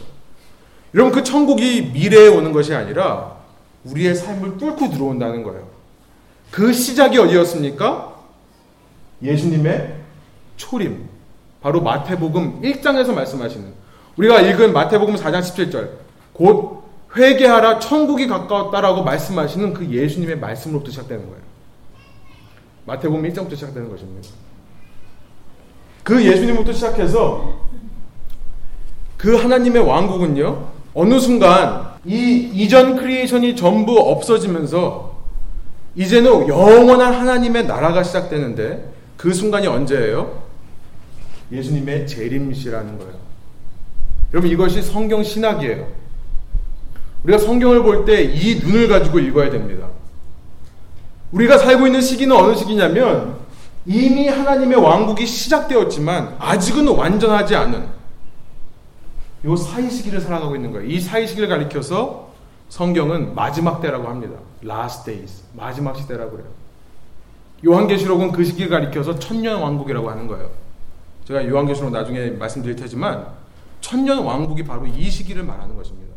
여러분 그 천국이 미래에 오는 것이 아니라 우리의 삶을 뚫고 들어온다는 거예요. 그 시작이 어디였습니까? 예수님의 초림. 바로 마태복음 1장에서 말씀하시는 우리가 읽은 마태복음 4장 17절 곧 회개하라 천국이 가까웠다라고 말씀하시는 그 예수님의 말씀으로부터 시작되는 거예요. 마태복음 1장부터 시작되는 것입니다. 그 예수님부터 시작해서 그 하나님의 왕국은요 어느 순간 이 이전 creation이 전부 없어지면서 이제는 영원한 하나님의 나라가 시작되는데 그 순간이 언제예요? 예수님의 재림시라는 거예요. 여러분 이것이 성경 신학이에요. 우리가 성경을 볼 때 이 눈을 가지고 읽어야 됩니다. 우리가 살고 있는 시기는 어느 시기냐면 이미 하나님의 왕국이 시작되었지만 아직은 완전하지 않은 이 사이 시기를 살아가고 있는 거예요. 이 사이 시기를 가리켜서 성경은 마지막 때라고 합니다. Last days. 마지막 시대라고 해요. 요한계시록은 그 시기를 가리켜서 천년 왕국이라고 하는 거예요. 제가 요한계시록 나중에 말씀드릴 테지만 천년 왕국이 바로 이 시기를 말하는 것입니다.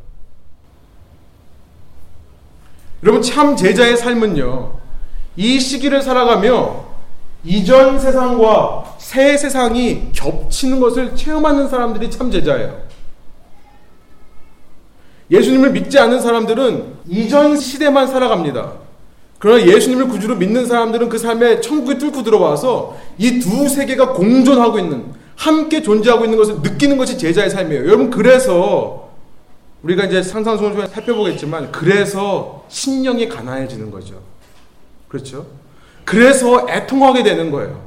여러분 참 제자의 삶은요. 이 시기를 살아가며 이전 세상과 새 세상이 겹치는 것을 체험하는 사람들이 참 제자예요. 예수님을 믿지 않는 사람들은 이전 시대만 살아갑니다. 그러나 예수님을 구주로 믿는 사람들은 그 삶에 천국에 뚫고 들어와서 이 두 세계가 공존하고 있는 함께 존재하고 있는 것을 느끼는 것이 제자의 삶이에요. 여러분 그래서 우리가 이제 상상소설 살펴보겠지만 그래서 신령이 가난해지는 거죠. 그렇죠? 그래서 애통하게 되는 거예요.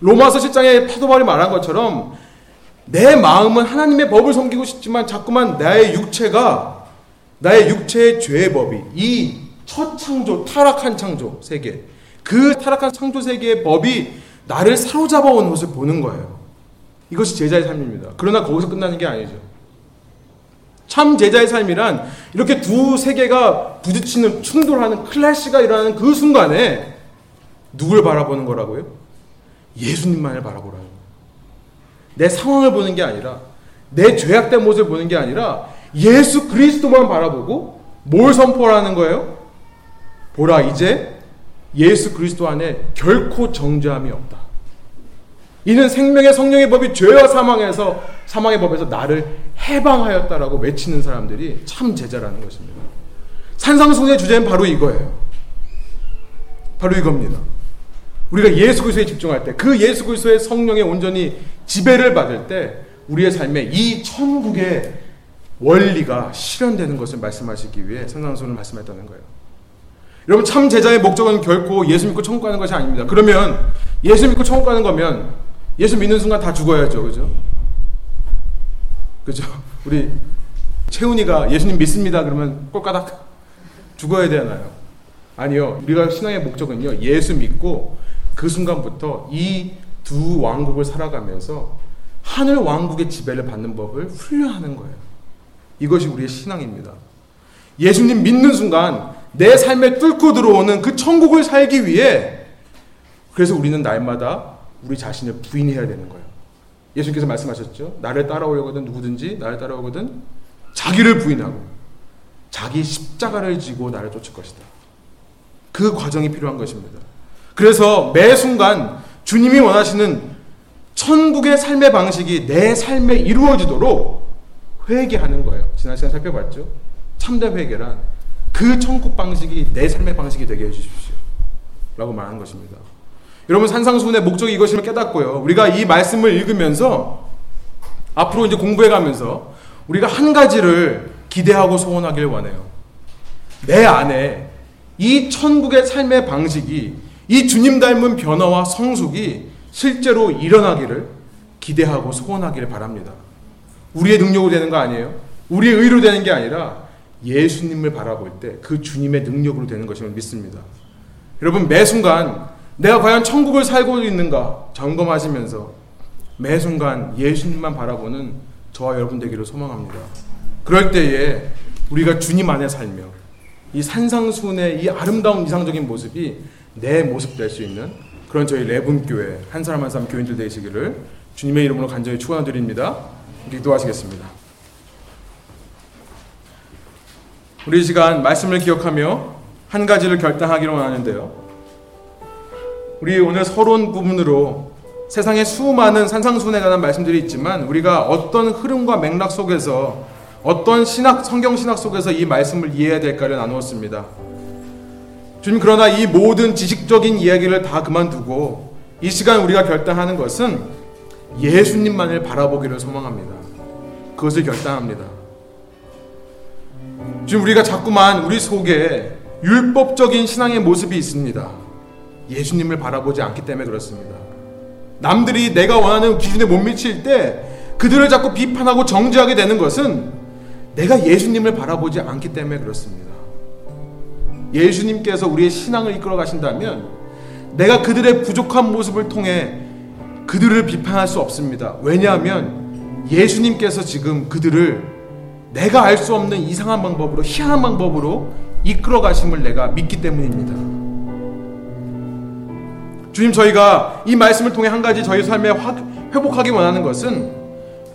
로마서 10장에 파도발이 말한 것처럼 내 마음은 하나님의 법을 섬기고 싶지만 자꾸만 나의 육체가 나의 육체의 죄의 법이 이 첫 창조, 타락한 창조 세계. 그 타락한 창조 세계의 법이 나를 사로잡아 온 것을 보는 거예요. 이것이 제자의 삶입니다. 그러나 거기서 끝나는 게 아니죠. 참 제자의 삶이란 이렇게 두 세계가 부딪히는 충돌하는 클래시가 일어나는 그 순간에 누굴 바라보는 거라고요? 예수님만을 바라보라는 내 상황을 보는 게 아니라 내 죄악된 모습을 보는 게 아니라 예수 그리스도만 바라보고 뭘 선포하는 거예요? 보라 이제 예수 그리스도 안에 결코 정죄함이 없다. 이는 생명의 성령의 법이 죄와 사망에서 사망의 법에서 나를 해방하였다라고 외치는 사람들이 참 제자라는 것입니다. 산상순의 주제는 바로 이거예요. 바로 이겁니다. 우리가 예수 그리스도에 집중할 때, 그 예수 그리스도의 성령에 온전히 지배를 받을 때, 우리의 삶에 이 천국의 원리가 실현되는 것을 말씀하시기 위해 산상순을 말씀했다는 거예요. 여러분 참 제자의 목적은 결코 예수 믿고 천국 가는 것이 아닙니다. 그러면 예수 믿고 천국 가는 거면 예수 믿는 순간 다 죽어야죠. 그죠? 그죠? 우리 채훈이가 예수님 믿습니다. 그러면 꼴까닥 죽어야 되나요? 아니요. 우리가 신앙의 목적은요. 예수 믿고 그 순간부터 이 두 왕국을 살아가면서 하늘 왕국의 지배를 받는 법을 훈련하는 거예요. 이것이 우리의 신앙입니다. 예수님 믿는 순간 내 삶에 뚫고 들어오는 그 천국을 살기 위해 그래서 우리는 날마다 우리 자신을 부인해야 되는 거예요. 예수님께서 말씀하셨죠. 나를 따라오려거든 누구든지 나를 따라오거든 자기를 부인하고 자기 십자가를 지고 나를 쫓을 것이다. 그 과정이 필요한 것입니다. 그래서 매 순간 주님이 원하시는 천국의 삶의 방식이 내 삶에 이루어지도록 회개하는 거예요. 지난 시간 살펴봤죠. 참된 회개란 그 천국 방식이 내 삶의 방식이 되게 해주십시오. 라고 말하는 것입니다. 여러분 산상수훈의 목적이 이것임을 깨닫고요. 우리가 이 말씀을 읽으면서 앞으로 이제 공부해 가면서 우리가 한 가지를 기대하고 소원하길 원해요. 내 안에 이 천국의 삶의 방식이 이 주님 닮은 변화와 성숙이 실제로 일어나기를 기대하고 소원하기를 바랍니다. 우리의 능력으로 되는 거 아니에요? 우리의 의로 되는 게 아니라 예수님을 바라볼 때 그 주님의 능력으로 되는 것임을 믿습니다. 여러분 매 순간 내가 과연 천국을 살고 있는가 점검하시면서 매 순간 예수님만 바라보는 저와 여러분 되기를 소망합니다. 그럴 때에 우리가 주님 안에 살며 이 산상순의 이 아름다운 이상적인 모습이 내 모습 될 수 있는 그런 저희 레분교회 한 사람 한 사람 교인들 되시기를 주님의 이름으로 간절히 축원드립니다. 기도하시겠습니다. 우리 시간 말씀을 기억하며 한 가지를 결단하기로 원하는데요. 우리 오늘 서론 부분으로 세상에 수많은 산상순에 관한 말씀들이 있지만 우리가 어떤 흐름과 맥락 속에서 어떤 신학 성경 신학 속에서 이 말씀을 이해해야 될까를 나누었습니다. 주님 그러나 이 모든 지식적인 이야기를 다 그만두고 이 시간 우리가 결단하는 것은 예수님만을 바라보기를 소망합니다. 그것을 결단합니다. 지금 우리가 자꾸만 우리 속에 율법적인 신앙의 모습이 있습니다. 예수님을 바라보지 않기 때문에 그렇습니다. 남들이 내가 원하는 기준에 못 미칠 때 그들을 자꾸 비판하고 정죄하게 되는 것은 내가 예수님을 바라보지 않기 때문에 그렇습니다. 예수님께서 우리의 신앙을 이끌어 가신다면 내가 그들의 부족한 모습을 통해 그들을 비판할 수 없습니다. 왜냐하면 예수님께서 지금 그들을 내가 알 수 없는 이상한 방법으로 희한한 방법으로 이끌어 가심을 내가 믿기 때문입니다. 주님 저희가 이 말씀을 통해 한 가지 저희 삶에 회복하기 원하는 것은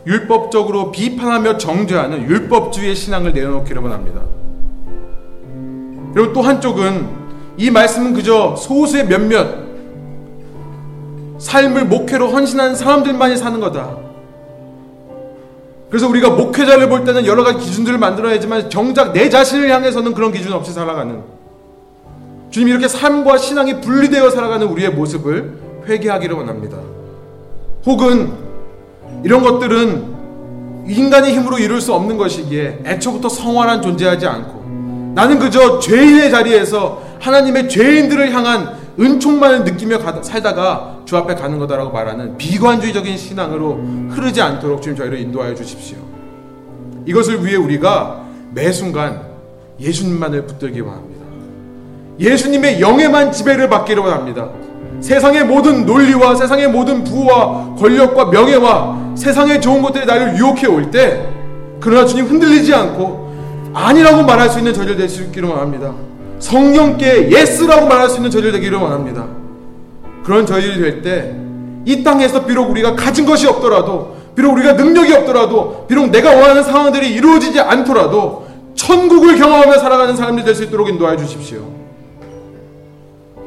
율법적으로 비판하며 정죄하는 율법주의의 신앙을 내려놓기를 원합니다. 그리고 또 한쪽은 이 말씀은 그저 소수의 몇몇 삶을 목회로 헌신하는 사람들만이 사는 거다. 그래서 우리가 목회자를 볼 때는 여러 가지 기준들을 만들어야지만 정작 내 자신을 향해서는 그런 기준 없이 살아가는 주님 이렇게 삶과 신앙이 분리되어 살아가는 우리의 모습을 회개하기를 원합니다. 혹은 이런 것들은 인간의 힘으로 이룰 수 없는 것이기에 애초부터 성화란 존재하지 않고 나는 그저 죄인의 자리에서 하나님의 죄인들을 향한 은총만을 느끼며 살다가 주 앞에 가는 거다라고 말하는 비관주의적인 신앙으로 흐르지 않도록 주님 저희를 인도하여 주십시오. 이것을 위해 우리가 매 순간 예수님만을 붙들기 원합니다. 예수님의 영에만 지배를 받기를 원합니다. 세상의 모든 논리와 세상의 모든 부와 권력과 명예와 세상의 좋은 것들이 나를 유혹해 올 때, 그러나 주님 흔들리지 않고 아니라고 말할 수 있는 저희 될 수 있기를 원합니다. 성령께 yes라고 말할 수 있는 저희 되기를 원합니다. 그런 저절이 될 때, 이 땅에서 비록 우리가 가진 것이 없더라도, 비록 우리가 능력이 없더라도, 비록 내가 원하는 상황들이 이루어지지 않더라도, 천국을 경험하며 살아가는 사람들이 될 수 있도록 인도하여 주십시오.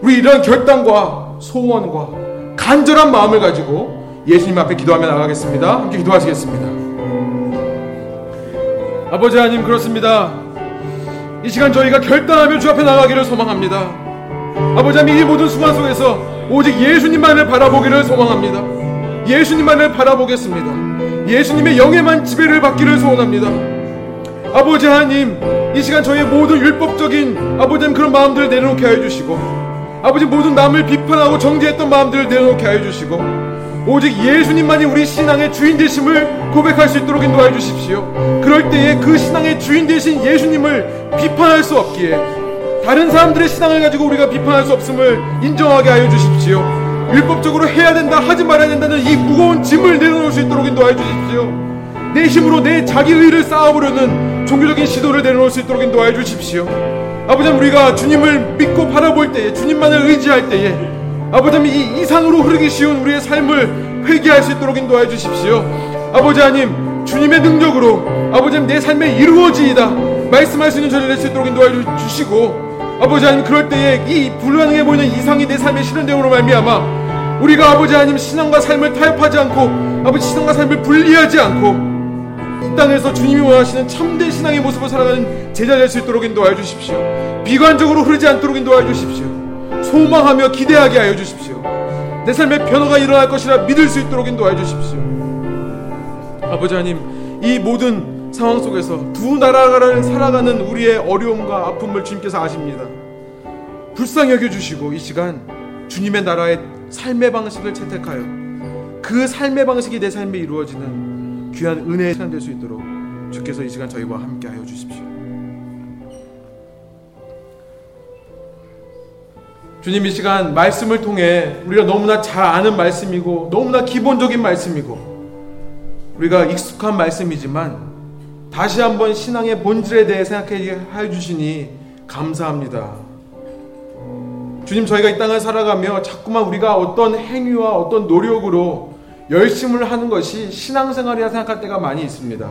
우리 이런 결단과 소원과 간절한 마음을 가지고 예수님 앞에 기도하며 나가겠습니다. 함께 기도하시겠습니다. 아버지 하나님 그렇습니다. 이 시간 저희가 결단하며 주 앞에 나가기를 소망합니다. 아버지 하나님 이 모든 수반 속에서 오직 예수님만을 바라보기를 소망합니다. 예수님만을 바라보겠습니다. 예수님의 영에만 지배를 받기를 소원합니다. 아버지 하나님 이 시간 저희의 모든 율법적인 아버지 하나님 그런 마음들을 내려놓게 하여 주시고 아버지 모든 남을 비판하고 정죄했던 마음들을 내려놓게 하여 주시고 오직 예수님만이 우리 신앙의 주인 되심을 고백할 수 있도록 인도하여 주십시오. 그럴 때에 그 신앙의 주인 되신 예수님을 비판할 수 없기에 다른 사람들의 신앙을 가지고 우리가 비판할 수 없음을 인정하게 하여 주십시오. 율법적으로 해야 된다 하지 말아야 된다는 이 무거운 짐을 내려놓을 수 있도록 인도하여 주십시오. 내 힘으로 내 자기 의를 쌓아보려는 종교적인 시도를 내려놓을 수 있도록 인도하여 주십시오. 아버지 우리가 주님을 믿고 바라볼 때에 주님만을 의지할 때에 아버지 이 이상으로 흐르기 쉬운 우리의 삶을 회개할 수 있도록 인도하여 주십시오. 아버지 하나님 주님의 능력으로 아버지 내 삶에 이루어지이다 말씀할 수 있는 저를 낼수 있도록 인도하여 주시고 아버지 하나님 그럴 때에 이 불가능해 보이는 이상이 내 삶에 실현되므로 말미암아 우리가 아버지 하나님 신앙과 삶을 타협하지 않고 아버지 신앙과 삶을 분리하지 않고 이 땅에서 주님이 원하시는 참된 신앙의 모습을 살아가는 제자 될 수 있도록 인도하여 주십시오. 비관적으로 흐르지 않도록 인도하여 주십시오. 소망하며 기대하게 하여 주십시오. 내 삶에 변화가 일어날 것이라 믿을 수 있도록 인도하여 주십시오. 아버지 하나님, 이 모든 상황 속에서 두 나라를 살아가는 우리의 어려움과 아픔을 주님께서 아십니다. 불쌍히 여겨주시고 이 시간 주님의 나라의 삶의 방식을 채택하여 그 삶의 방식이 내 삶에 이루어지는 귀한 은혜의 시간 될 수 있도록 주께서 이 시간 저희와 함께 하여 주십시오. 주님 이 시간 말씀을 통해 우리가 너무나 잘 아는 말씀이고 너무나 기본적인 말씀이고 우리가 익숙한 말씀이지만 다시 한번 신앙의 본질에 대해 생각해 해 주시니 감사합니다. 주님 저희가 이 땅을 살아가며 자꾸만 우리가 어떤 행위와 어떤 노력으로 열심을 하는 것이 신앙생활이라 생각할 때가 많이 있습니다.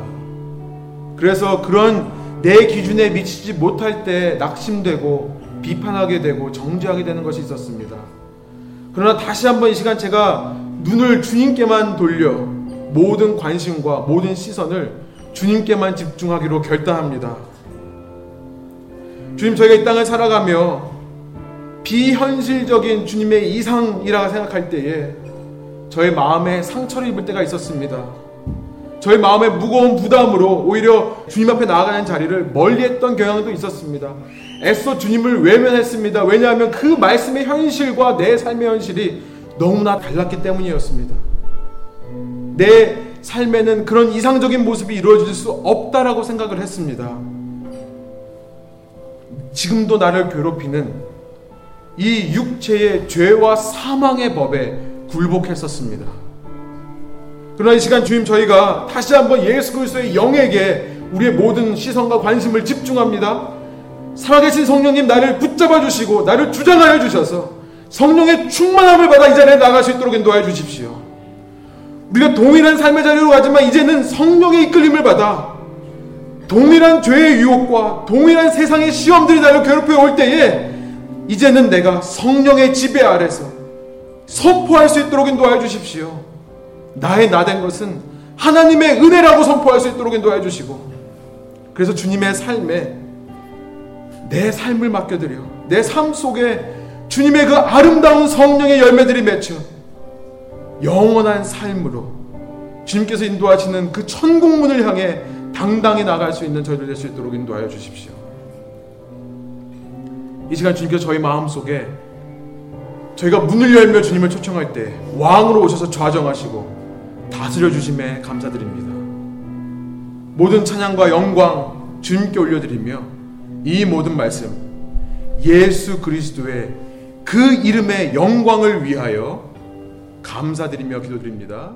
그래서 그런 내 기준에 미치지 못할 때 낙심되고 비판하게 되고 정죄하게 되는 것이 있었습니다. 그러나 다시 한번 이 시간 제가 눈을 주님께만 돌려 모든 관심과 모든 시선을 주님께만 집중하기로 결단합니다. 주님, 저희가 이 땅을 살아가며 비현실적인 주님의 이상이라 생각할 때에 저의 마음에 상처를 입을 때가 있었습니다. 저의 마음의 무거운 부담으로 오히려 주님 앞에 나아가는 자리를 멀리 했던 경향도 있었습니다. 애써 주님을 외면했습니다. 왜냐하면 그 말씀의 현실과 내 삶의 현실이 너무나 달랐기 때문이었습니다. 내 삶에는 그런 이상적인 모습이 이루어질 수 없다라고 생각을 했습니다. 지금도 나를 괴롭히는 이 육체의 죄와 사망의 법에 굴복했었습니다. 그러나 이 시간 주님 저희가 다시 한번 예수 그리스도의 영에게 우리의 모든 시선과 관심을 집중합니다. 살아계신 성령님 나를 붙잡아 주시고 나를 주장하여 주셔서 성령의 충만함을 받아 이 자리에 나갈 수 있도록 인도하여 주십시오. 우리가 동일한 삶의 자리로 가지만 이제는 성령의 이끌림을 받아 동일한 죄의 유혹과 동일한 세상의 시험들이 나를 괴롭혀 올 때에 이제는 내가 성령의 지배 아래서 선포할 수 있도록 인도하여 주십시오. 나의 나된 것은 하나님의 은혜라고 선포할 수 있도록 인도하여 주시고 그래서 주님의 삶에 내 삶을 맡겨드려 내 삶 속에 주님의 그 아름다운 성령의 열매들이 맺혀 영원한 삶으로 주님께서 인도하시는 그 천국문을 향해 당당히 나갈 수 있는 저희들 될 수 있도록 인도하여 주십시오. 이 시간 주님께서 저희 마음 속에 저희가 문을 열며 주님을 초청할 때 왕으로 오셔서 좌정하시고 다스려 주심에 감사드립니다. 모든 찬양과 영광 주님께 올려드리며 이 모든 말씀 예수 그리스도의 그 이름의 영광을 위하여 감사드리며 기도드립니다.